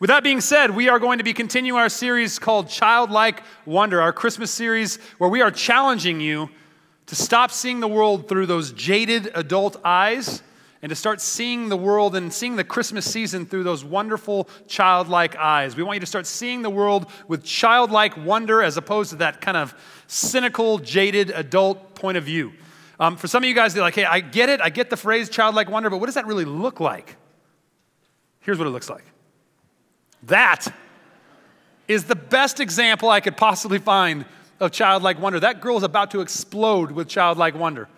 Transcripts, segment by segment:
With that being said, we are going to be continuing our series called Childlike Wonder, our Christmas series where we are challenging you to stop seeing the world through those jaded adult eyes and to start seeing the world and seeing the Christmas season through those wonderful childlike eyes. We want you to start seeing the world with childlike wonder as opposed to that kind of cynical, jaded adult point of view. Um, for some of you guys, they're like, hey, I get it, I get the phrase childlike wonder, but what does that really look like? Here's what it looks like. That is the best example I could possibly find of childlike wonder. That girl is about to explode with childlike wonder.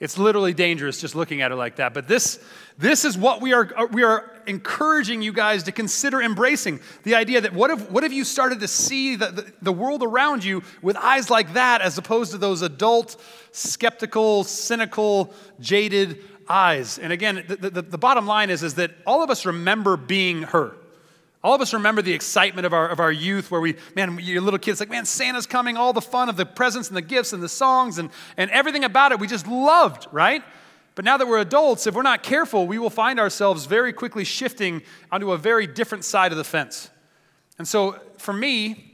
It's literally dangerous just looking at her like that. But this, this is what we are, we are encouraging you guys to consider embracing. The idea that what if, what if you started to see the, the, the world around you with eyes like that as opposed to those adult, skeptical, cynical, jaded eyes? And again, the, the, the bottom line is, is that all of us remember being her. All of us remember the excitement of our, of our youth where we, man, your little kids, like, man, Santa's coming, all the fun of the presents and the gifts and the songs and, and everything about it we just loved, right? But now that we're adults, if we're not careful, we will find ourselves very quickly shifting onto a very different side of the fence. And so for me,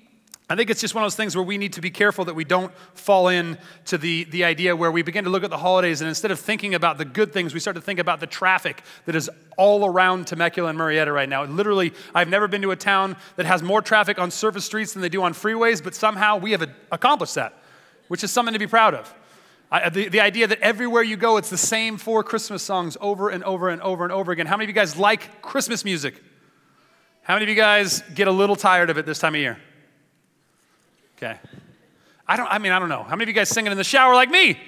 I think it's just one of those things where we need to be careful that we don't fall into the, the idea where we begin to look at the holidays and instead of thinking about the good things, we start to think about the traffic that is all around Temecula and Murrieta right now. Literally, I've never been to a town that has more traffic on surface streets than they do on freeways, but somehow we have accomplished that, which is something to be proud of. I, the, the idea that everywhere you go, it's the same four Christmas songs over and over and over and over again. How many of you guys like Christmas music? How many of you guys get a little tired of it this time of year? Okay. I don't, I mean, I don't know. How many of you guys singing in the shower like me?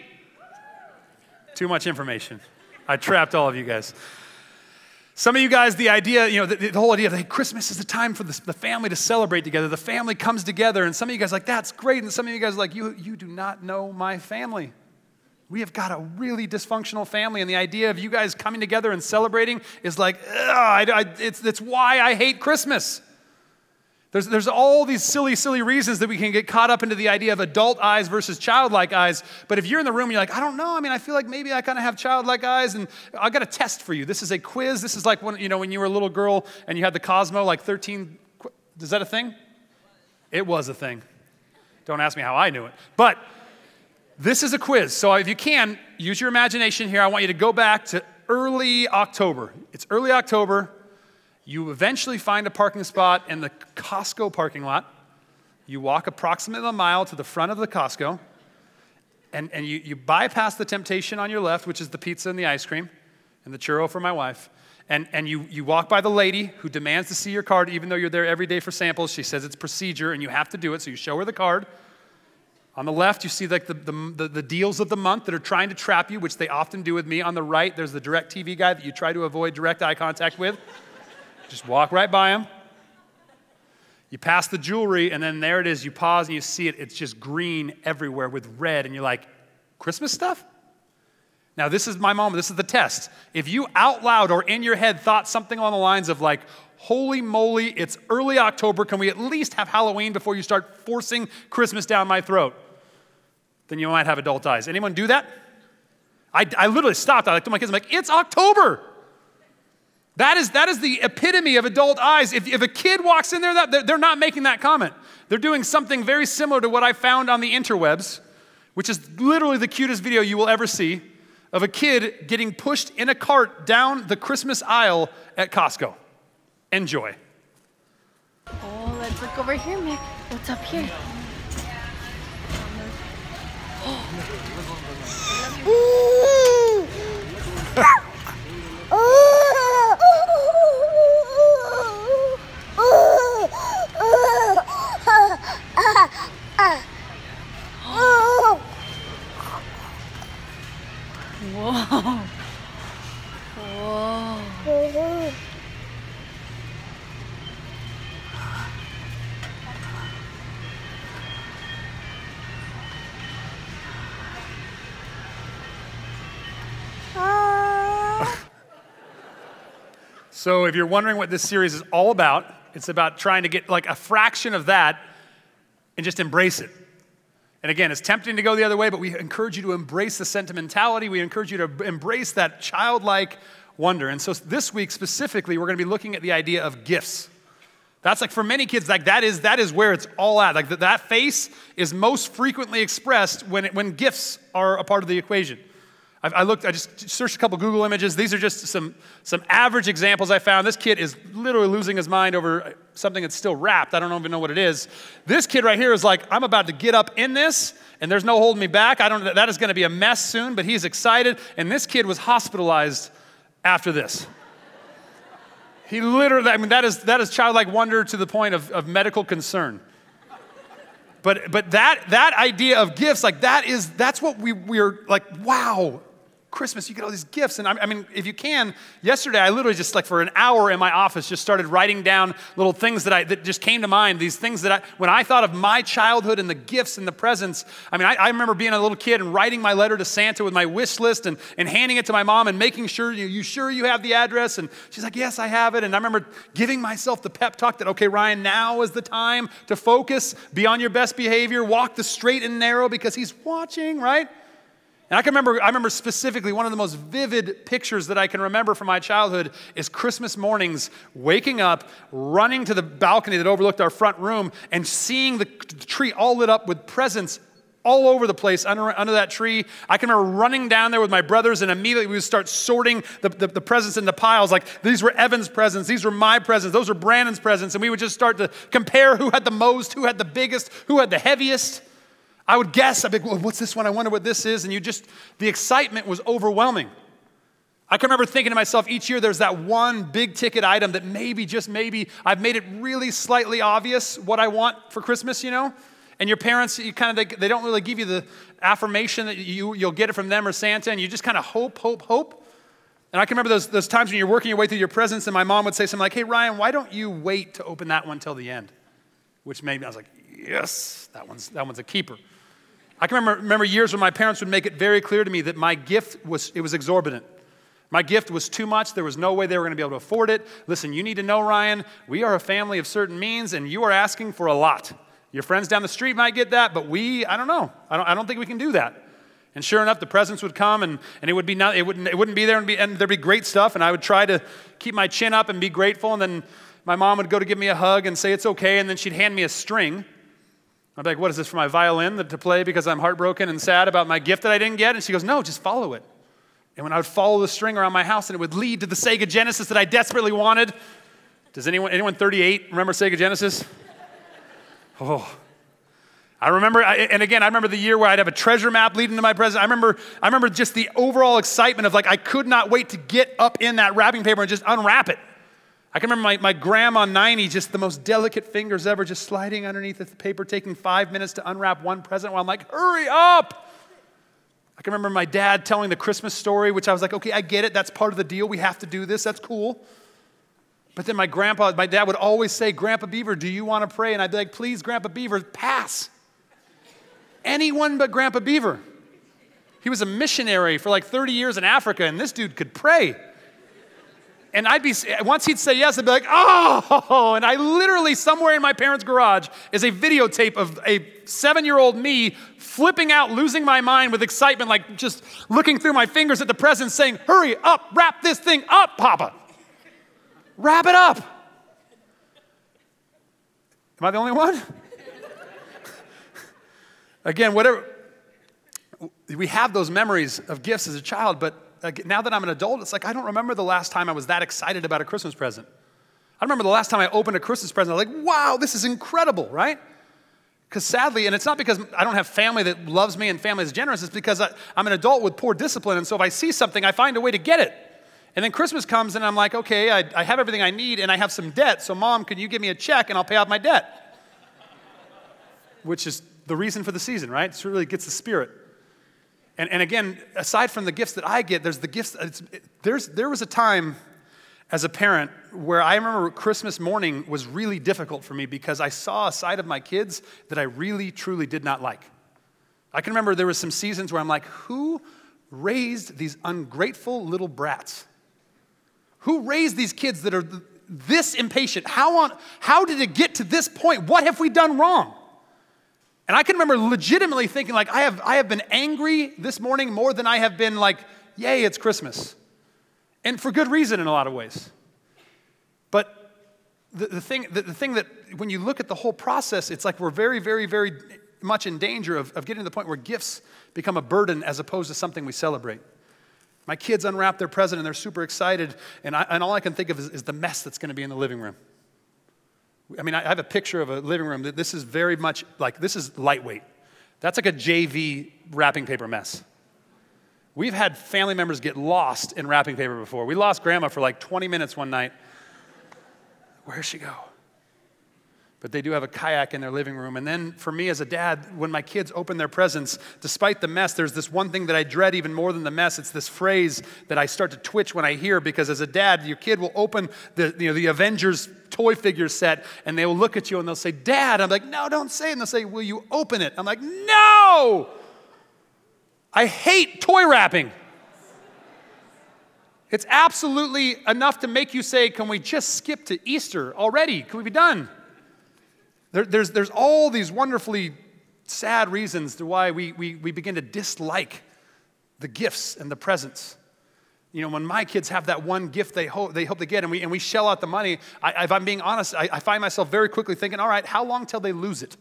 Too much information. I trapped all of you guys. Some of you guys, the idea, you know, the, the whole idea of hey, Christmas is the time for the, the, family to celebrate together. The family comes together, and some of you guys like, that's great. And some of you guys like, you, you do not know my family. We have got a really dysfunctional family, and the idea of you guys coming together and celebrating is like, I, I, it's, it's why I hate Christmas. There's, there's all these silly, silly reasons that we can get caught up into the idea of adult eyes versus childlike eyes. But if you're in the room you're like, I don't know, I mean, I feel like maybe I kind of have childlike eyes, and I got a test for you. This is a quiz. This is like when, you know, when you were a little girl and you had the Cosmo, like 13. Is that a thing? It was a thing. Don't ask me how I knew it. But this is a quiz. So if you can, use your imagination here. I want you to go back to early October. It's early October. You eventually find a parking spot in the Costco parking lot. You walk approximately a mile to the front of the Costco, and, and you, you bypass the temptation on your left, which is the pizza and the ice cream, and the churro for my wife. And, and you, you walk by the lady who demands to see your card, even though you're there every day for samples. She says it's procedure and you have to do it, so you show her the card. On the left, you see like the, the, the, deals of the month that are trying to trap you, which they often do with me. On the right, there's the DirecTV guy that you try to avoid direct eye contact with. Just walk right by them. You pass the jewelry, and then there it is. You pause and you see it. It's just green everywhere with red, and you're like, Christmas stuff? Now, this is my moment. This is the test. If you out loud or in your head thought something along the lines of, like, holy moly, it's early October, can we at least have Halloween before you start forcing Christmas down my throat? Then you might have adult eyes. Anyone do that? I, I literally stopped. I looked at my kids, I'm like, it's October. That is, that is the epitome of adult eyes. If, if a kid walks in there, that, they're, they're not making that comment. They're doing something very similar to what I found on the interwebs, which is literally the cutest video you will ever see of a kid getting pushed in a cart down the Christmas aisle at Costco. Enjoy. Oh, let's look over here, Mick. What's up here? So, if you're wondering what this series is all about, it's about trying to get like a fraction of that and just embrace it. And again, it's tempting to go the other way, but we encourage you to embrace the sentimentality. We encourage you to embrace that childlike wonder. And so, this week specifically, we're going to be looking at the idea of gifts. That's like for many kids, like that is that is where it's all at. Like that, face is most frequently expressed when it, when gifts are a part of the equation. I, looked, I just searched a couple Google images. These are just some some average examples I found. This kid is literally losing his mind over something that's still wrapped. I don't even know what it is. This kid right here is like, I'm about to get up in this, and there's no holding me back. I don't. That is going to be a mess soon. But he's excited, and this kid was hospitalized after this. He literally, I mean, that is, that is childlike wonder to the point of, of medical concern. But, but that, that idea of gifts, like that is, that's what we, we're like, wow, Christmas, you get all these gifts. And I, I, mean, if you can, yesterday I literally just like for an hour in my office just started writing down little things that I that just came to mind. These things that I, when I thought of my childhood and the gifts and the presents, I mean, I, I remember being a little kid and writing my letter to Santa with my wish list and, and handing it to my mom and making sure, you, you sure you have the address? And she's like, yes, I have it. And I remember giving myself the pep talk that, okay, Ryan, now is the time to focus, be on your best behavior, walk the straight and narrow because he's watching, right? And I can remember, I remember specifically one of the most vivid pictures that I can remember from my childhood is Christmas mornings, waking up, running to the balcony that overlooked our front room, and seeing the tree all lit up with presents all over the place under, under that tree. I can remember running down there with my brothers, and immediately we would start sorting the, the, the, presents into piles. Like these were Evan's presents, these were my presents, those were Brandon's presents. And we would just start to compare who had the most, who had the biggest, who had the heaviest. I would guess, I'd be like, well, what's this one? I wonder what this is. And you just, the excitement was overwhelming. I can remember thinking to myself, each year there's that one big ticket item that maybe, just maybe, I've made it really slightly obvious what I want for Christmas, you know? And your parents, you kind of, they, they don't really give you the affirmation that you, you'll get it from them or Santa, and you just kind of hope, hope, hope. And I can remember those, those times when you're working your way through your presents, and my mom would say something like, hey, Ryan, why don't you wait to open that one till the end? Which made me, I was like, yes, that one's, that one's a keeper. I can remember, remember years when my parents would make it very clear to me that my gift was, it was exorbitant. My gift was too much. There was no way they were going to be able to afford it. Listen, you need to know, Ryan, we are a family of certain means, and you are asking for a lot. Your friends down the street might get that, but we, I don't know. I don't, I don't think we can do that. And sure enough, the presents would come, and, and it, would be not, it, wouldn't, it wouldn't be there, and, be, and there'd be great stuff, and I would try to keep my chin up and be grateful, and then my mom would go to give me a hug and say it's okay, and then she'd hand me a string I'm like, what is this for my violin to play because I'm heartbroken and sad about my gift that I didn't get? And she goes, no, just follow it. And when I would follow the string around my house and it would lead to the Sega Genesis that I desperately wanted. Does anyone, anyone 38 remember Sega Genesis? Oh. I remember, and again, I remember the year where I'd have a treasure map leading to my present. I remember, I remember just the overall excitement of like, I could not wait to get up in that wrapping paper and just unwrap it. I can remember my, my grandma 90, just the most delicate fingers ever, just sliding underneath the paper, taking five minutes to unwrap one present while I'm like, hurry up! I can remember my dad telling the Christmas story, which I was like, okay, I get it. That's part of the deal. We have to do this. That's cool. But then my grandpa, my dad would always say, Grandpa Beaver, do you want to pray? And I'd be like, please, Grandpa Beaver, pass. Anyone but Grandpa Beaver. He was a missionary for like 30 years in Africa, and this dude could pray. And I'd be, once he'd say yes, I'd be like, oh. And I literally, somewhere in my parents' garage, is a videotape of a seven year old me flipping out, losing my mind with excitement, like just looking through my fingers at the present, saying, hurry up, wrap this thing up, Papa. Wrap it up. Am I the only one? Again, whatever. We have those memories of gifts as a child, but now that I'm an adult, it's like I don't remember the last time I was that excited about a Christmas present. I remember the last time I opened a Christmas present, I was like, wow, this is incredible, right? Because sadly, and it's not because I don't have family that loves me and family is generous, it's because I, am an adult with poor discipline. And so if I see something, I find a way to get it. And then Christmas comes and I'm like, okay, I, I have everything I need and I have some debt. So, mom, can you give me a check and I'll pay off my debt? Which is the reason for the season, right? It really gets the spirit. And, and again, aside from the gifts that I get, there's the gifts. It, there's, there was a time as a parent where I remember Christmas morning was really difficult for me because I saw a side of my kids that I really, truly did not like. I can remember there was some seasons where I'm like, who raised these ungrateful little brats? Who raised these kids that are this impatient? How, on, how did it get to this point? What have we done wrong? And I can remember legitimately thinking, like, I have, I have been angry this morning more than I have been like, yay, it's Christmas. And for good reason in a lot of ways. But the, the, thing, the, the thing that when you look at the whole process, it's like we're very, very, very much in danger of, of getting to the point where gifts become a burden as opposed to something we celebrate. My kids unwrap their present and they're super excited, and, I, and all I can think of is, is the mess that's going to be in the living room. I mean, I have a picture of a living room that this is very much like this is lightweight. That's like a JV wrapping paper mess. We've had family members get lost in wrapping paper before. We lost grandma for like 20 minutes one night. Where'd she go? But they do have a kayak in their living room. And then for me as a dad, when my kids open their presents, despite the mess, there's this one thing that I dread even more than the mess. It's this phrase that I start to twitch when I hear because as a dad, your kid will open the, you know, the Avengers toy figure set and they will look at you and they'll say, Dad. I'm like, no, don't say it. And they'll say, Will you open it? I'm like, no! I hate toy wrapping. It's absolutely enough to make you say, Can we just skip to Easter already? Can we be done? There, there's, there's all these wonderfully sad reasons to why we, we, we begin to dislike the gifts and the presents. You know, when my kids have that one gift they hope they, hope they get and we, and we shell out the money, I, if I'm being honest, I, I find myself very quickly thinking, all right, how long till they lose it?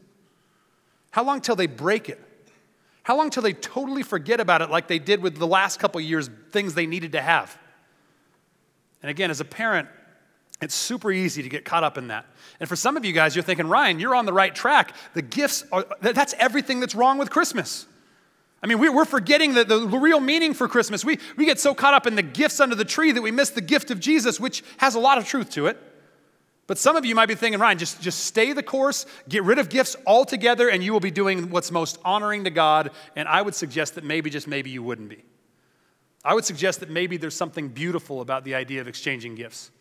How long till they break it? How long till they totally forget about it like they did with the last couple years, things they needed to have? And again, as a parent, it's super easy to get caught up in that. And for some of you guys, you're thinking, Ryan, you're on the right track. The gifts are, that's everything that's wrong with Christmas. I mean, we're forgetting the, the real meaning for Christmas. We, we get so caught up in the gifts under the tree that we miss the gift of Jesus, which has a lot of truth to it. But some of you might be thinking, Ryan, just, just stay the course, get rid of gifts altogether, and you will be doing what's most honoring to God. And I would suggest that maybe, just maybe, you wouldn't be. I would suggest that maybe there's something beautiful about the idea of exchanging gifts.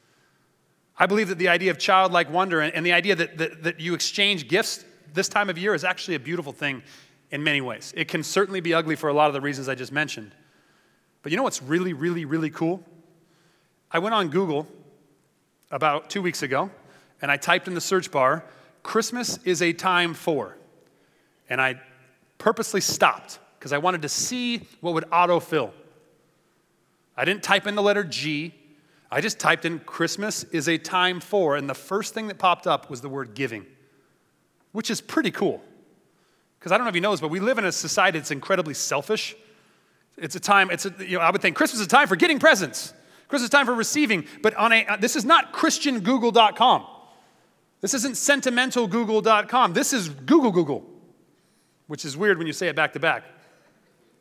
I believe that the idea of childlike wonder and, and the idea that, that, that you exchange gifts this time of year is actually a beautiful thing in many ways. It can certainly be ugly for a lot of the reasons I just mentioned. But you know what's really, really, really cool? I went on Google about two weeks ago and I typed in the search bar, Christmas is a time for. And I purposely stopped because I wanted to see what would autofill. I didn't type in the letter G. I just typed in Christmas is a time for, and the first thing that popped up was the word giving, which is pretty cool. Because I don't know if you know this, but we live in a society that's incredibly selfish. It's a time, it's a, you know, I would think Christmas is a time for getting presents. Christmas is time for receiving. But on a, uh, this is not ChristianGoogle.com. This isn't sentimentalgoogle.com. This is Google Google, which is weird when you say it back to back.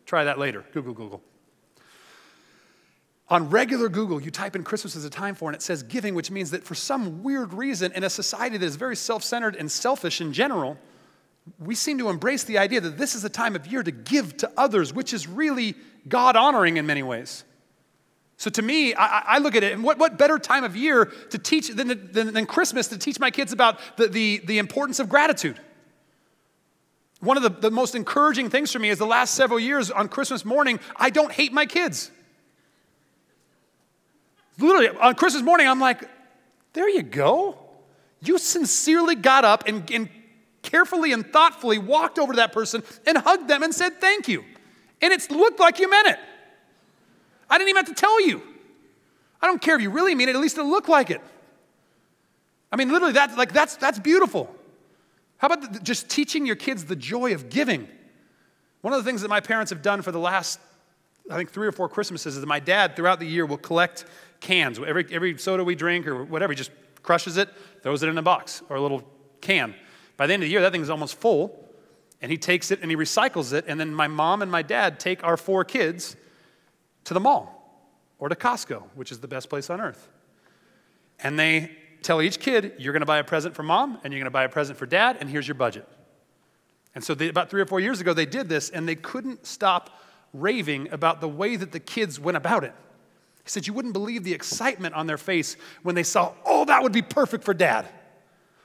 Try that later. Google Google. On regular Google, you type in Christmas as a time for, and it says giving, which means that for some weird reason, in a society that is very self centered and selfish in general, we seem to embrace the idea that this is a time of year to give to others, which is really God honoring in many ways. So to me, I, I, look at it, and what, what better time of year to teach than, than, than Christmas to teach my kids about the, the, the importance of gratitude? One of the, the most encouraging things for me is the last several years on Christmas morning, I don't hate my kids. Literally, on Christmas morning, I'm like, there you go. You sincerely got up and, and carefully and thoughtfully walked over to that person and hugged them and said thank you. And it looked like you meant it. I didn't even have to tell you. I don't care if you really mean it, at least it looked like it. I mean, literally, that's like that's that's beautiful. How about the, just teaching your kids the joy of giving? One of the things that my parents have done for the last, I think, three or four Christmases is that my dad, throughout the year, will collect cans. Every, every soda we drink or whatever, he just crushes it, throws it in a box or a little can. By the end of the year, that thing is almost full, and he takes it and he recycles it. And then my mom and my dad take our four kids to the mall or to Costco, which is the best place on earth. And they tell each kid, you're going to buy a present for mom and you're going to buy a present for dad, and here's your budget. And so, they, about three or four years ago, they did this, and they couldn't stop raving about the way that the kids went about it. He said, You wouldn't believe the excitement on their face when they saw, oh, that would be perfect for dad.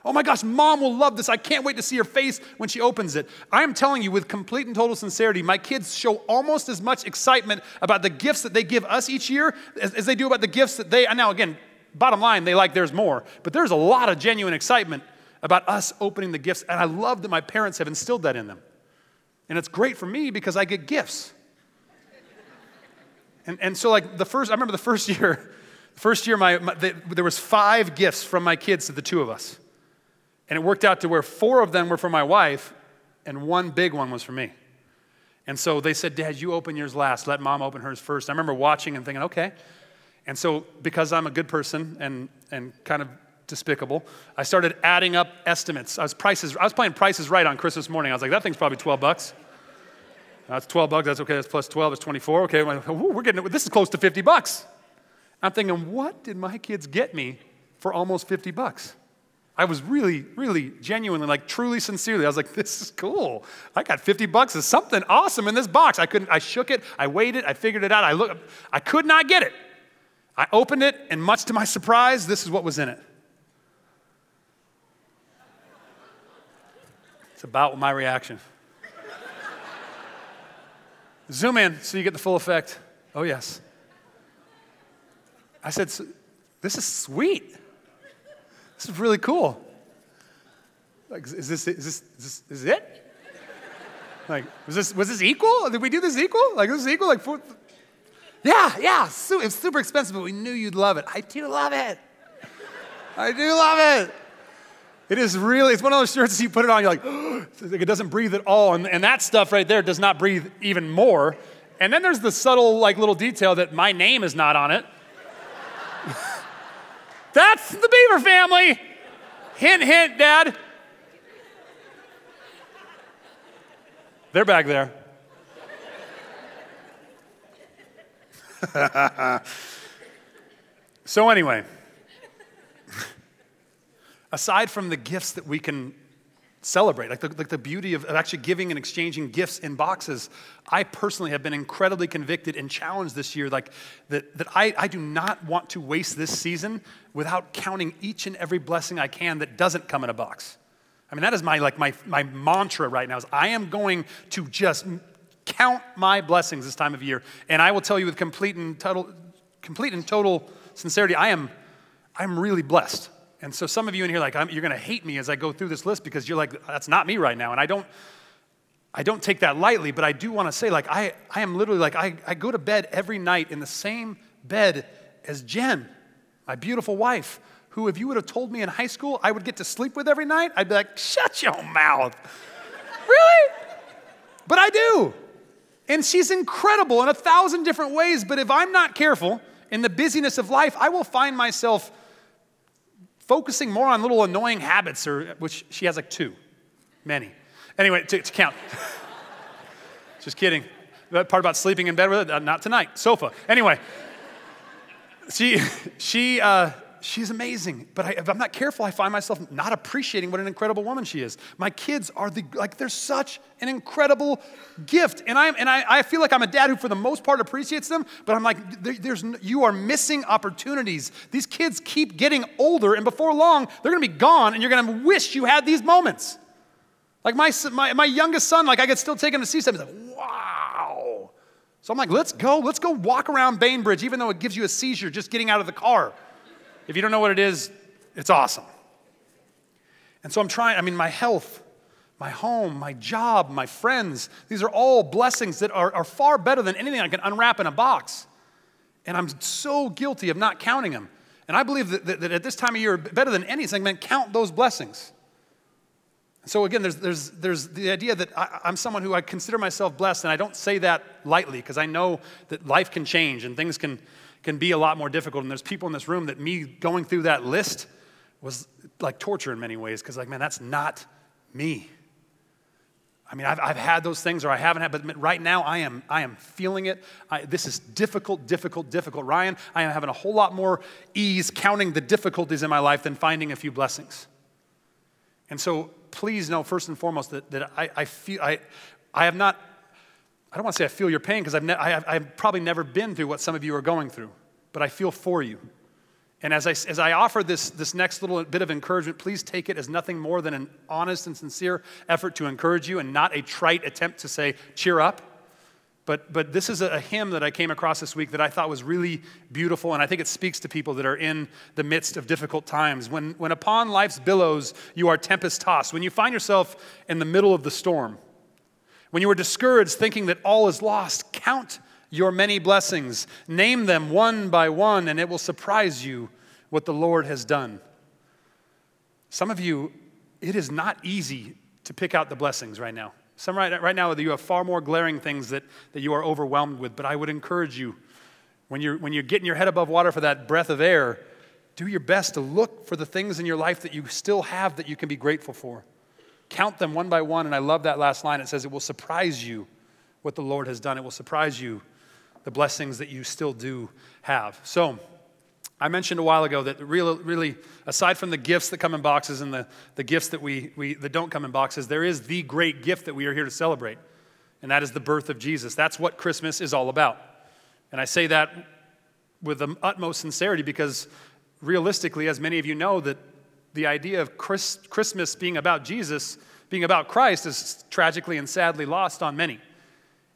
Oh my gosh, mom will love this. I can't wait to see her face when she opens it. I am telling you with complete and total sincerity, my kids show almost as much excitement about the gifts that they give us each year as, as they do about the gifts that they, now again, bottom line, they like theirs more, but there's a lot of genuine excitement about us opening the gifts. And I love that my parents have instilled that in them. And it's great for me because I get gifts. And, and so, like, the first, I remember the first year the First year, my, my they, there was five gifts from my kids to the two of us. And it worked out to where four of them were for my wife, and one big one was for me. And so they said, Dad, you open yours last. Let mom open hers first. I remember watching and thinking, okay. And so, because I'm a good person and, and kind of despicable, I started adding up estimates. I was, prices, I was playing prices right on Christmas morning. I was like, that thing's probably 12 bucks. That's 12 bucks. That's okay. That's plus 12. That's 24. Okay. We're getting it. This is close to 50 bucks. I'm thinking, what did my kids get me for almost 50 bucks? I was really, really genuinely, like truly sincerely, I was like, this is cool. I got 50 bucks. There's something awesome in this box. I couldn't, I shook it, I weighed it, I figured it out. I look, I could not get it. I opened it, and much to my surprise, this is what was in it. It's about my reaction. Zoom in so you get the full effect. Oh, yes. I said, This is sweet. This is really cool. Like, is this, is this, is this is it? Like, was this, was this equal? Did we do this equal? Like, this is equal? Like, four, yeah, yeah, su- it's super expensive, but we knew you'd love it. I do love it. I do love it. It is really, it's one of those shirts you put it on, you're like, it doesn't breathe at all. And, and that stuff right there does not breathe even more. And then there's the subtle, like, little detail that my name is not on it. That's the Beaver family. Hint, hint, Dad. They're back there. so, anyway, aside from the gifts that we can celebrate, like the, like the beauty of, of actually giving and exchanging gifts in boxes, I personally have been incredibly convicted and challenged this year, like that, that I, I do not want to waste this season without counting each and every blessing I can that doesn't come in a box. I mean, that is my, like my, my mantra right now is I am going to just count my blessings this time of year. And I will tell you with complete and total, complete and total sincerity, I am, I'm really blessed. And so some of you in here, like, you're going to hate me as I go through this list because you're like, that's not me right now. And I don't, I don't take that lightly, but I do want to say, like, I, I am literally like, I, I go to bed every night in the same bed as Jen, my beautiful wife, who, if you would have told me in high school I would get to sleep with every night, I'd be like, shut your mouth. really? But I do. And she's incredible in a thousand different ways. But if I'm not careful in the busyness of life, I will find myself focusing more on little annoying habits, or which she has like two, many. Anyway, to, to count. Just kidding. That part about sleeping in bed with it, uh, not tonight. Sofa. Anyway, she she uh, she's amazing. But I, if I'm not careful, I find myself not appreciating what an incredible woman she is. My kids are the like they're such an incredible gift, and I'm, and I, I feel like I'm a dad who, for the most part, appreciates them. But I'm like, there, there's you are missing opportunities. These kids keep getting older, and before long, they're to be gone, and you're to wish you had these moments. Like my, my, my youngest son, like I could still take him to see something. He's like, wow. So I'm like, let's go, let's go walk around Bainbridge, even though it gives you a seizure just getting out of the car. If you don't know what it is, it's awesome. And so I'm trying, I mean, my health, my home, my job, my friends, these are all blessings that are, are far better than anything I can unwrap in a box. And I'm so guilty of not counting them. And I believe that, that, that at this time of year, better than anything, man, count those blessings. So again, there's, there's, there's the idea that I, am someone who I consider myself blessed, and I don't say that lightly because I know that life can change and things can, can be a lot more difficult. And there's people in this room that me going through that list was like torture in many ways because, like, man, that's not me. I mean, I've, I've had those things or I haven't had, but right now I am, I am feeling it. I, this is difficult, difficult, difficult. Ryan, I am having a whole lot more ease counting the difficulties in my life than finding a few blessings. And so please know first and foremost that, that I, I feel, I, I have not, I don't want to say I feel your pain because I've, ne- I I've probably never been through what some of you are going through, but I feel for you. And as I, as I offer this, this next little bit of encouragement, please take it as nothing more than an honest and sincere effort to encourage you and not a trite attempt to say, cheer up. But, but this is a hymn that I came across this week that I thought was really beautiful, and I think it speaks to people that are in the midst of difficult times. When, when upon life's billows you are tempest tossed, when you find yourself in the middle of the storm, when you are discouraged thinking that all is lost, count your many blessings. Name them one by one, and it will surprise you what the Lord has done. Some of you, it is not easy to pick out the blessings right now. Some right, right now, you have far more glaring things that, that you are overwhelmed with, but I would encourage you, when you're, when you're getting your head above water for that breath of air, do your best to look for the things in your life that you still have that you can be grateful for. Count them one by one, and I love that last line. It says, It will surprise you what the Lord has done. It will surprise you the blessings that you still do have. So, I mentioned a while ago that really, really, aside from the gifts that come in boxes and the, the gifts that, we, we, that don't come in boxes, there is the great gift that we are here to celebrate, and that is the birth of Jesus. That's what Christmas is all about. And I say that with the utmost sincerity because realistically, as many of you know, that the idea of Chris, Christmas being about Jesus, being about Christ, is tragically and sadly lost on many.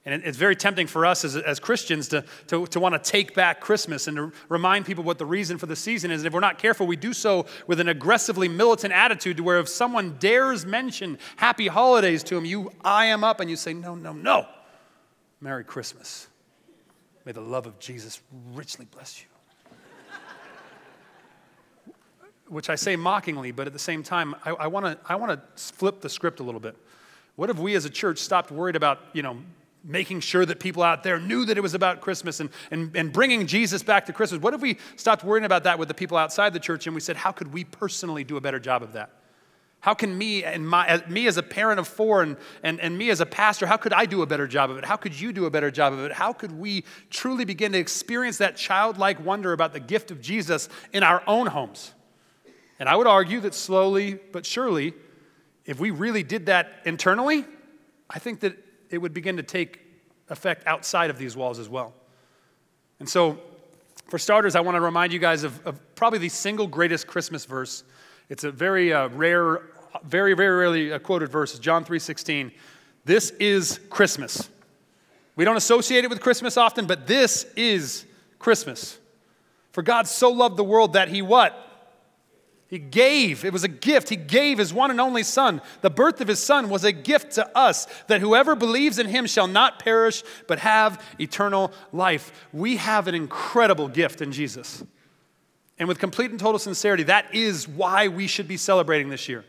And it's very tempting for us as, as Christians to, to, to want to take back Christmas and to remind people what the reason for the season is. And if we're not careful, we do so with an aggressively militant attitude to where if someone dares mention happy holidays to them, you eye them up and you say, no, no, no. Merry Christmas. May the love of Jesus richly bless you. Which I say mockingly, but at the same time, I, I want to flip the script a little bit. What if we as a church stopped worried about, you know, making sure that people out there knew that it was about Christmas and, and, and bringing Jesus back to Christmas. What if we stopped worrying about that with the people outside the church and we said, how could we personally do a better job of that? How can me and my, me as a parent of four and, and, and me as a pastor, how could I do a better job of it? How could you do a better job of it? How could we truly begin to experience that childlike wonder about the gift of Jesus in our own homes? And I would argue that slowly but surely, if we really did that internally, I think that it would begin to take effect outside of these walls as well. And so, for starters, I want to remind you guys of, of probably the single greatest Christmas verse. It's a very uh, rare, very, very rarely uh, quoted verse. John 3.16. This is Christmas. We don't associate it with Christmas often, but this is Christmas. For God so loved the world that he what? He gave, it was a gift. He gave his one and only Son. The birth of his Son was a gift to us that whoever believes in him shall not perish but have eternal life. We have an incredible gift in Jesus. And with complete and total sincerity, that is why we should be celebrating this year.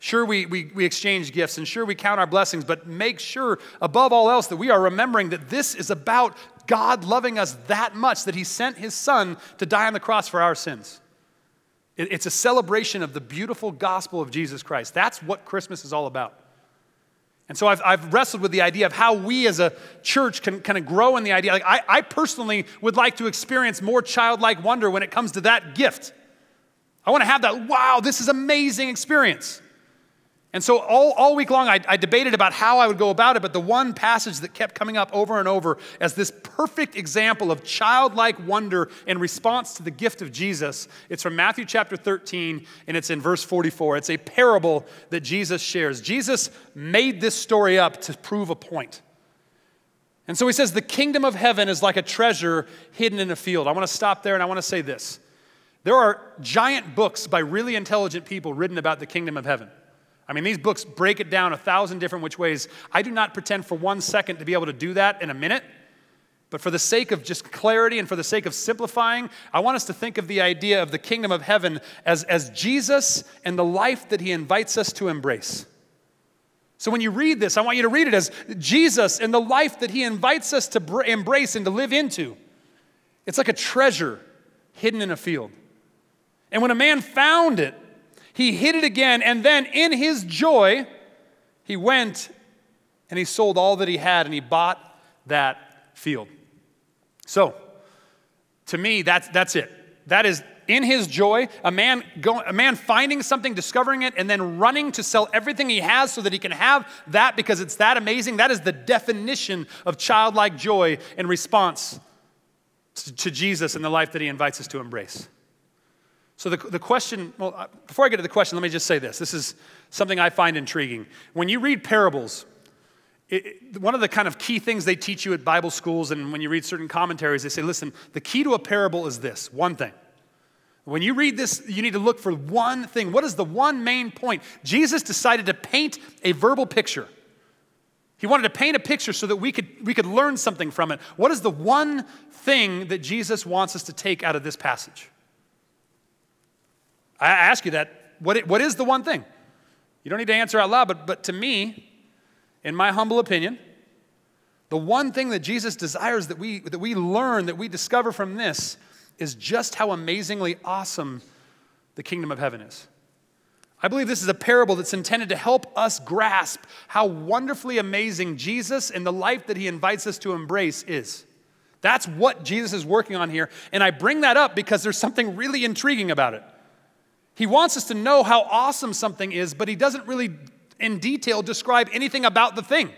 Sure, we, we, we exchange gifts and sure, we count our blessings, but make sure, above all else, that we are remembering that this is about God loving us that much that he sent his Son to die on the cross for our sins. It's a celebration of the beautiful gospel of Jesus Christ. That's what Christmas is all about. And so I've, I've wrestled with the idea of how we as a church can kind of grow in the idea. Like I, I personally would like to experience more childlike wonder when it comes to that gift. I want to have that, wow, this is amazing experience. And so all, all week long, I, I, debated about how I would go about it, but the one passage that kept coming up over and over as this perfect example of childlike wonder in response to the gift of Jesus, it's from Matthew chapter 13, and it's in verse 44. It's a parable that Jesus shares. Jesus made this story up to prove a point. And so he says, The kingdom of heaven is like a treasure hidden in a field. I want to stop there and I want to say this. There are giant books by really intelligent people written about the kingdom of heaven. I mean, these books break it down a thousand different which ways. I do not pretend for one second to be able to do that in a minute. But for the sake of just clarity and for the sake of simplifying, I want us to think of the idea of the kingdom of heaven as, as Jesus and the life that he invites us to embrace. So when you read this, I want you to read it as Jesus and the life that he invites us to br- embrace and to live into. It's like a treasure hidden in a field. And when a man found it, he hid it again, and then in his joy, he went and he sold all that he had and he bought that field. So, to me, that's, that's it. That is in his joy, a man, go, a man finding something, discovering it, and then running to sell everything he has so that he can have that because it's that amazing. That is the definition of childlike joy in response to, to Jesus and the life that he invites us to embrace. So, the, the question, well, uh, before I get to the question, let me just say this. This is something I find intriguing. When you read parables, it, it, one of the kind of key things they teach you at Bible schools and when you read certain commentaries, they say, listen, the key to a parable is this one thing. When you read this, you need to look for one thing. What is the one main point? Jesus decided to paint a verbal picture. He wanted to paint a picture so that we could, we could learn something from it. What is the one thing that Jesus wants us to take out of this passage? I ask you that. What, what is the one thing? You don't need to answer out loud, but, but to me, in my humble opinion, the one thing that Jesus desires that we, that we learn, that we discover from this, is just how amazingly awesome the kingdom of heaven is. I believe this is a parable that's intended to help us grasp how wonderfully amazing Jesus and the life that he invites us to embrace is. That's what Jesus is working on here. And I bring that up because there's something really intriguing about it. He wants us to know how awesome something is, but he doesn't really, in detail, describe anything about the thing.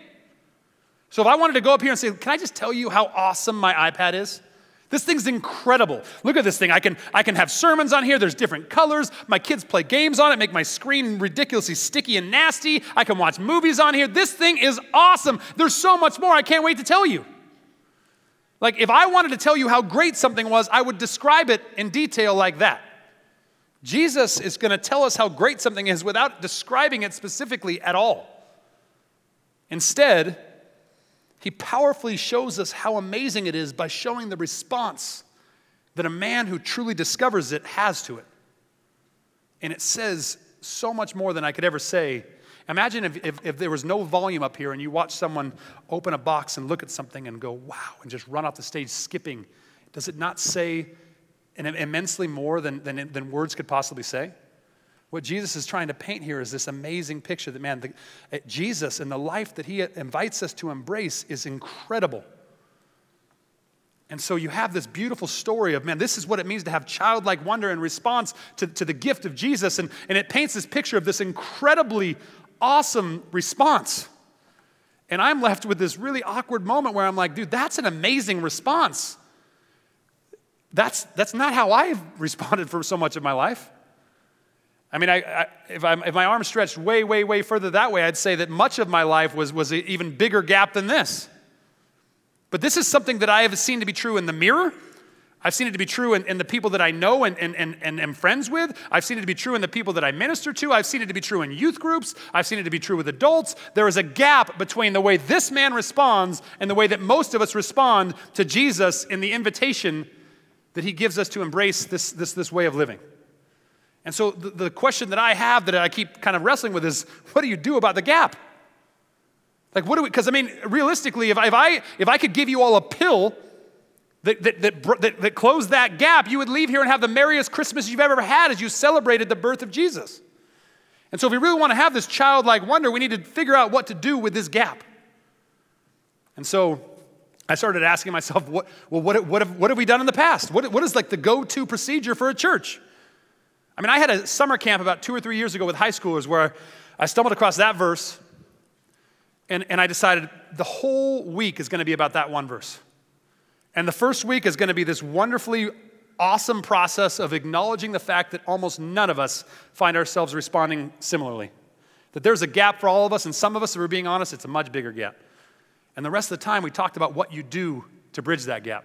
So if I wanted to go up here and say, Can I just tell you how awesome my iPad is? This thing's incredible. Look at this thing. I can, I can have sermons on here. There's different colors. My kids play games on it, make my screen ridiculously sticky and nasty. I can watch movies on here. This thing is awesome. There's so much more. I can't wait to tell you. Like, if I wanted to tell you how great something was, I would describe it in detail like that. Jesus is going to tell us how great something is without describing it specifically at all. Instead, he powerfully shows us how amazing it is by showing the response that a man who truly discovers it has to it. And it says so much more than I could ever say. Imagine if, if, if, there was no volume up here and you watch someone open a box and look at something and go, wow, and just run off the stage skipping. Does it not say immensely more than, than, than words could possibly say? What Jesus is trying to paint here is this amazing picture that, man, the, uh, Jesus and the life that he invites us to embrace is incredible. And so you have this beautiful story of, man, this is what it means to have childlike wonder in response to, to the gift of Jesus. And, and it paints this picture of this incredibly awesome response. And I'm left with this really awkward moment where I'm like, dude, that's an amazing response. That's, that's not how I've responded for so much of my life. I mean, I, I, if, if, my arm stretched way, way, way further that way, I'd say that much of my life was, was an even bigger gap than this. But this is something that I have seen to be true in the mirror. I've seen it to be true in, in the people that I know and, and, and, and am friends with. I've seen it to be true in the people that I minister to. I've seen it to be true in youth groups. I've seen it to be true with adults. There is a gap between the way this man responds and the way that most of us respond to Jesus in the invitation that he gives us to embrace this, this, this way of living. And so the, the question that I have that I keep kind of wrestling with is what do you do about the gap? Like, what do we, because I mean, realistically, if I, if, I, if I could give you all a pill that, that, that, that, that closed that gap, you would leave here and have the merriest Christmas you've ever had as you celebrated the birth of Jesus. And so, if we really want to have this childlike wonder, we need to figure out what to do with this gap. And so, I started asking myself, what, well, what, what, have, what have we done in the past? What, what is like the go to procedure for a church? I mean, I had a summer camp about two or three years ago with high schoolers where I stumbled across that verse and, and I decided the whole week is going to be about that one verse. And the first week is going to be this wonderfully awesome process of acknowledging the fact that almost none of us find ourselves responding similarly. That there's a gap for all of us, and some of us, if we're being honest, it's a much bigger gap. And the rest of the time, we talked about what you do to bridge that gap.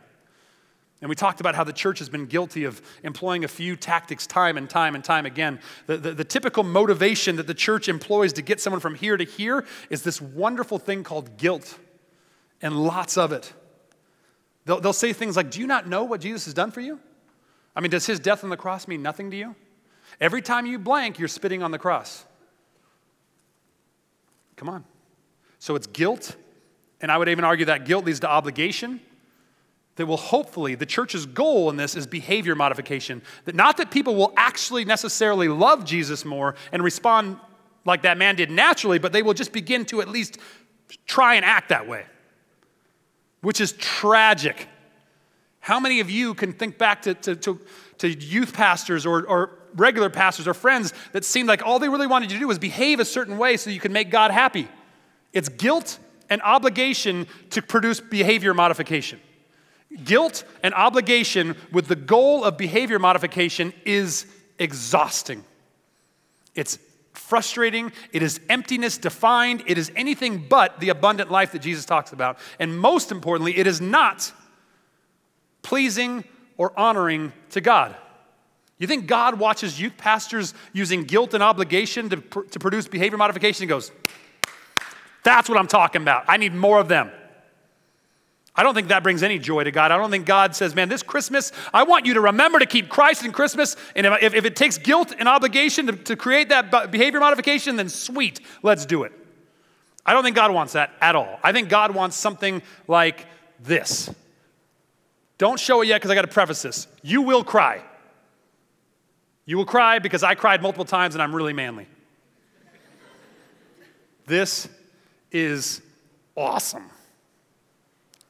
And we talked about how the church has been guilty of employing a few tactics time and time and time again. The, the, the, typical motivation that the church employs to get someone from here to here is this wonderful thing called guilt, and lots of it. They'll, they'll say things like, Do you not know what Jesus has done for you? I mean, does his death on the cross mean nothing to you? Every time you blank, you're spitting on the cross. Come on. So it's guilt, and I would even argue that guilt leads to obligation that will hopefully, the church's goal in this is behavior modification. That not that people will actually necessarily love Jesus more and respond like that man did naturally, but they will just begin to at least try and act that way, which is tragic. How many of you can think back to, to, to, to youth pastors or, or regular pastors or friends that seemed like all they really wanted you to do was behave a certain way so you could make God happy? It's guilt and obligation to produce behavior modification. Guilt and obligation with the goal of behavior modification is exhausting. It's frustrating. It is emptiness defined. It is anything but the abundant life that Jesus talks about. And most importantly, it is not pleasing or honoring to God. You think God watches youth pastors using guilt and obligation to, pr- to produce behavior modification and goes, That's what I'm talking about. I need more of them. I don't think that brings any joy to God. I don't think God says, man, this Christmas, I want you to remember to keep Christ in Christmas. And if, if it takes guilt and obligation to, to create that behavior modification, then sweet, let's do it. I don't think God wants that at all. I think God wants something like this. Don't show it yet because I got to preface this. You will cry. You will cry because I cried multiple times and I'm really manly. This is awesome.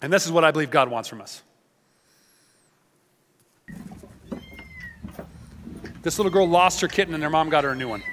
And this is what I believe God wants from us. This little girl lost her kitten and her mom got her a new one.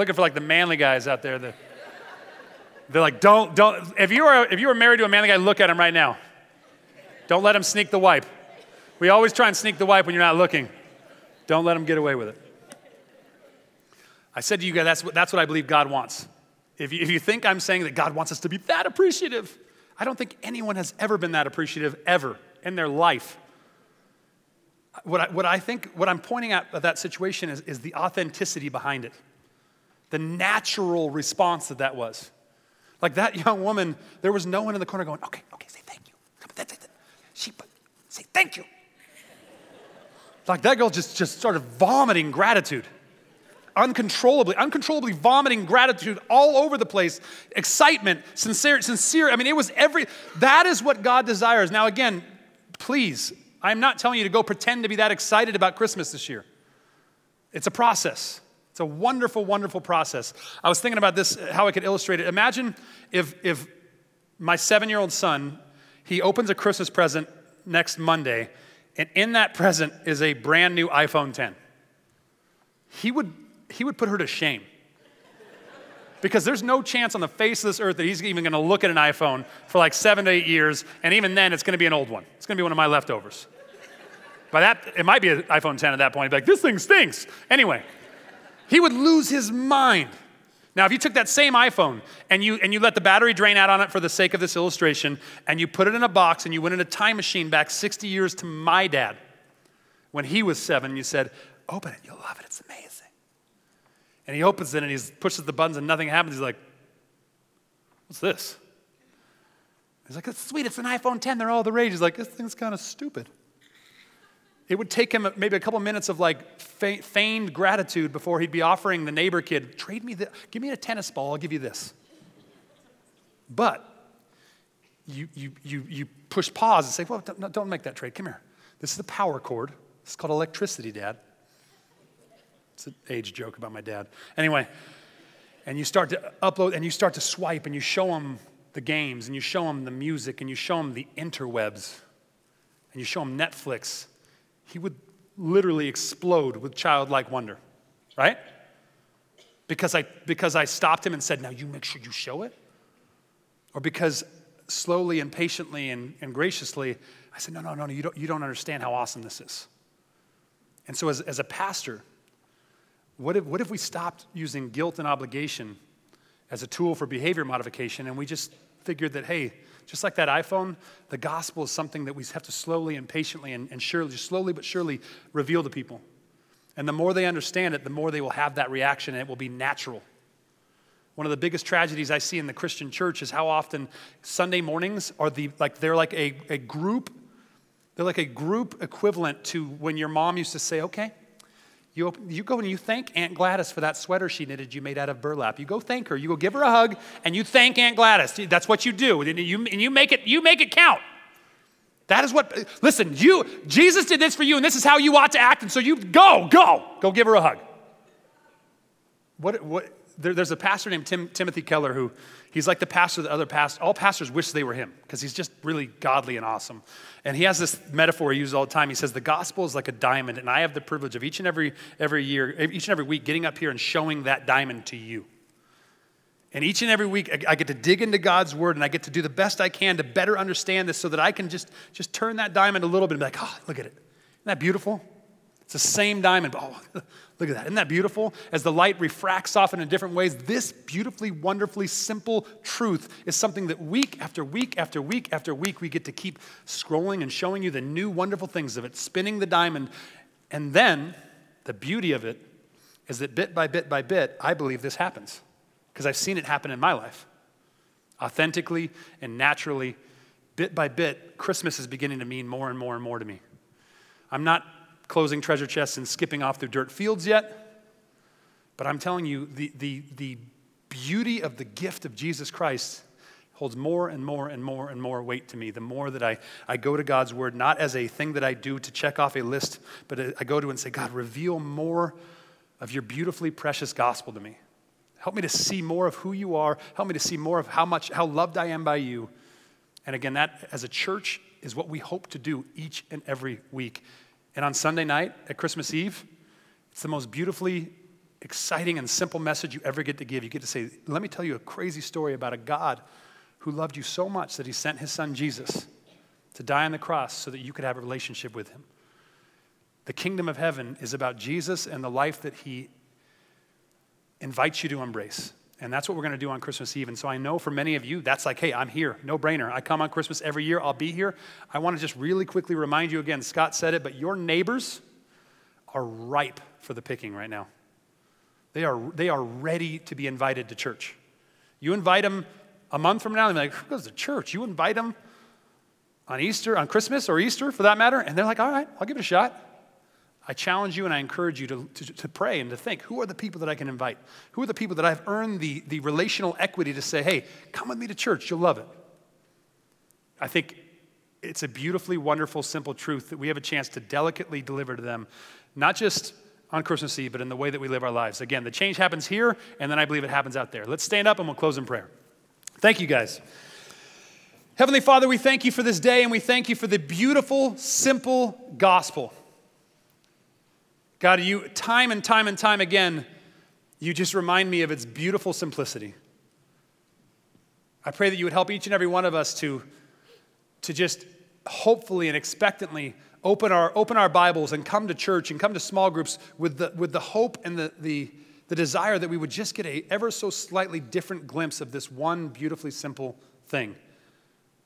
Looking for like the manly guys out there. That, they're like, don't, don't. If you are, if you are married to a manly guy, look at him right now. Don't let him sneak the wipe. We always try and sneak the wipe when you're not looking. Don't let him get away with it. I said to you guys, that's what, that's what I believe God wants. If you, if you think I'm saying that God wants us to be that appreciative, I don't think anyone has ever been that appreciative ever in their life. What I, what I think, what I'm pointing at of that situation is, is the authenticity behind it, the natural response that that was. Like that young woman, there was no one in the corner going, okay, okay, say thank you. She, say thank you. Like that girl just, just started vomiting gratitude uncontrollably, uncontrollably vomiting gratitude all over the place, excitement, sincere, sincere. I mean, it was every, that is what God desires. Now, again, please, I'm not telling you to go pretend to be that excited about Christmas this year. It's a process. It's a wonderful, wonderful process. I was thinking about this, how I could illustrate it. Imagine if, if my seven year old son, he opens a Christmas present next Monday, and in that present is a brand new iPhone 10. He would, he would put her to shame. Because there's no chance on the face of this earth that he's even going to look at an iPhone for like seven to eight years, and even then, it's going to be an old one. It's going to be one of my leftovers. By that, it might be an iPhone 10 at that point. He'd be like, this thing stinks. Anyway, he would lose his mind. Now, if you took that same iPhone and you, and you let the battery drain out on it for the sake of this illustration, and you put it in a box and you went in a time machine back 60 years to my dad when he was seven, you said, Open it, you'll love it, it's amazing. And he opens it and he pushes the buttons and nothing happens. He's like, What's this? He's like, It's sweet. It's an iPhone 10. They're all the rage. He's like, This thing's kind of stupid. It would take him maybe a couple minutes of like feigned gratitude before he'd be offering the neighbor kid, trade me, the, give me a tennis ball, I'll give you this. But you, you, you, you push pause and say, well, don't, don't make that trade. Come here. This is the power cord. It's called electricity, Dad. It's an age joke about my dad. Anyway, and you start to upload and you start to swipe and you show them the games and you show them the music and you show them the interwebs and you show them Netflix, he would literally explode with childlike wonder, right? Because I, because I stopped him and said, Now you make sure you show it? Or because slowly and patiently and, and graciously, I said, No, no, no, no, you don't, you don't understand how awesome this is. And so, as, as a pastor, what if, what if we stopped using guilt and obligation as a tool for behavior modification and we just figured that, hey, just like that iPhone, the gospel is something that we have to slowly and patiently and, and surely, slowly but surely reveal to people. And the more they understand it, the more they will have that reaction and it will be natural. One of the biggest tragedies I see in the Christian church is how often Sunday mornings are the like they're like a, a group, they're like a group equivalent to when your mom used to say, okay, You, you go and you thank Aunt Gladys for that sweater she knitted you made out of burlap. You go thank her. You go give her a hug and you thank Aunt Gladys. That's what you do. And you, and you, make, it, you make it count. That is what, listen, you, Jesus did this for you and this is how you ought to act. And so you go, go, go give her a hug. What, what, there, there's a pastor named Tim, Timothy Keller who he's like the pastor of the other pastors, all pastors wish they were him because he's just really godly and awesome. And he has this metaphor he uses all the time. He says, The gospel is like a diamond, and I have the privilege of each and every, every year, each and every week getting up here and showing that diamond to you. And each and every week, I get to dig into God's word and I get to do the best I can to better understand this so that I can just, just turn that diamond a little bit and be like, oh, look at it. Isn't that beautiful? It's the same diamond. Oh, look at that. Isn't that beautiful? As the light refracts off in different ways, this beautifully, wonderfully simple truth is something that week after week after week after week we get to keep scrolling and showing you the new wonderful things of it, spinning the diamond. And then the beauty of it is that bit by bit by bit, I believe this happens because I've seen it happen in my life. Authentically and naturally, bit by bit, Christmas is beginning to mean more and more and more to me. I'm not closing treasure chests and skipping off through dirt fields yet. But I'm telling you, the, the, the beauty of the gift of Jesus Christ holds more and more and more and more weight to me the more that I, I go to God's word, not as a thing that I do to check off a list, but I go to and say, God, reveal more of your beautifully precious gospel to me. Help me to see more of who you are. Help me to see more of how much, how loved I am by you. And again, that as a church is what we hope to do each and every week. And on Sunday night at Christmas Eve, it's the most beautifully exciting and simple message you ever get to give. You get to say, Let me tell you a crazy story about a God who loved you so much that he sent his son Jesus to die on the cross so that you could have a relationship with him. The kingdom of heaven is about Jesus and the life that he invites you to embrace. And that's what we're going to do on Christmas Eve. And so I know for many of you, that's like, hey, I'm here, no brainer. I come on Christmas every year, I'll be here. I want to just really quickly remind you again Scott said it, but your neighbors are ripe for the picking right now. They are, they are ready to be invited to church. You invite them a month from now, they're like, who goes to church? You invite them on Easter, on Christmas or Easter for that matter, and they're like, all right, I'll give it a shot. I challenge you and I encourage you to, to, to, pray and to think who are the people that I can invite? Who are the people that I've earned the, the relational equity to say, hey, come with me to church, you'll love it. I think it's a beautifully wonderful, simple truth that we have a chance to delicately deliver to them, not just on Christmas Eve, but in the way that we live our lives. Again, the change happens here, and then I believe it happens out there. Let's stand up and we'll close in prayer. Thank you, guys. Heavenly Father, we thank you for this day and we thank you for the beautiful, simple gospel. God, you time and time and time again, you just remind me of its beautiful simplicity. I pray that you would help each and every one of us to, to just hopefully and expectantly open our, open our Bibles and come to church and come to small groups with the, with the hope and the, the, the desire that we would just get a ever so slightly different glimpse of this one beautifully simple thing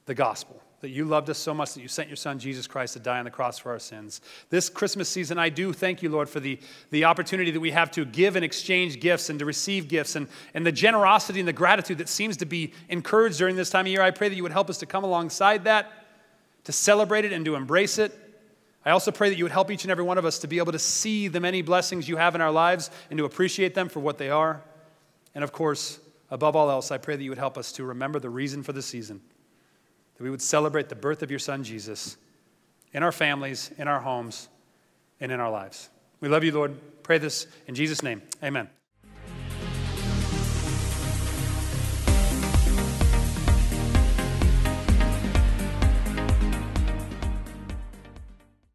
the gospel that you loved us so much that you sent your son Jesus Christ to die on the cross for our sins. This Christmas season, I do thank you, Lord, for the, the opportunity that we have to give and exchange gifts and to receive gifts and, and the generosity and the gratitude that seems to be encouraged during this time of year. I pray that you would help us to come alongside that, to celebrate it and to embrace it. I also pray that you would help each and every one of us to be able to see the many blessings you have in our lives and to appreciate them for what they are. And of course, above all else, I pray that you would help us to remember the reason for the season that we would celebrate the birth of your son, Jesus, in our families, in our homes, and in our lives. We love you, Lord. Pray this in Jesus' name. Amen.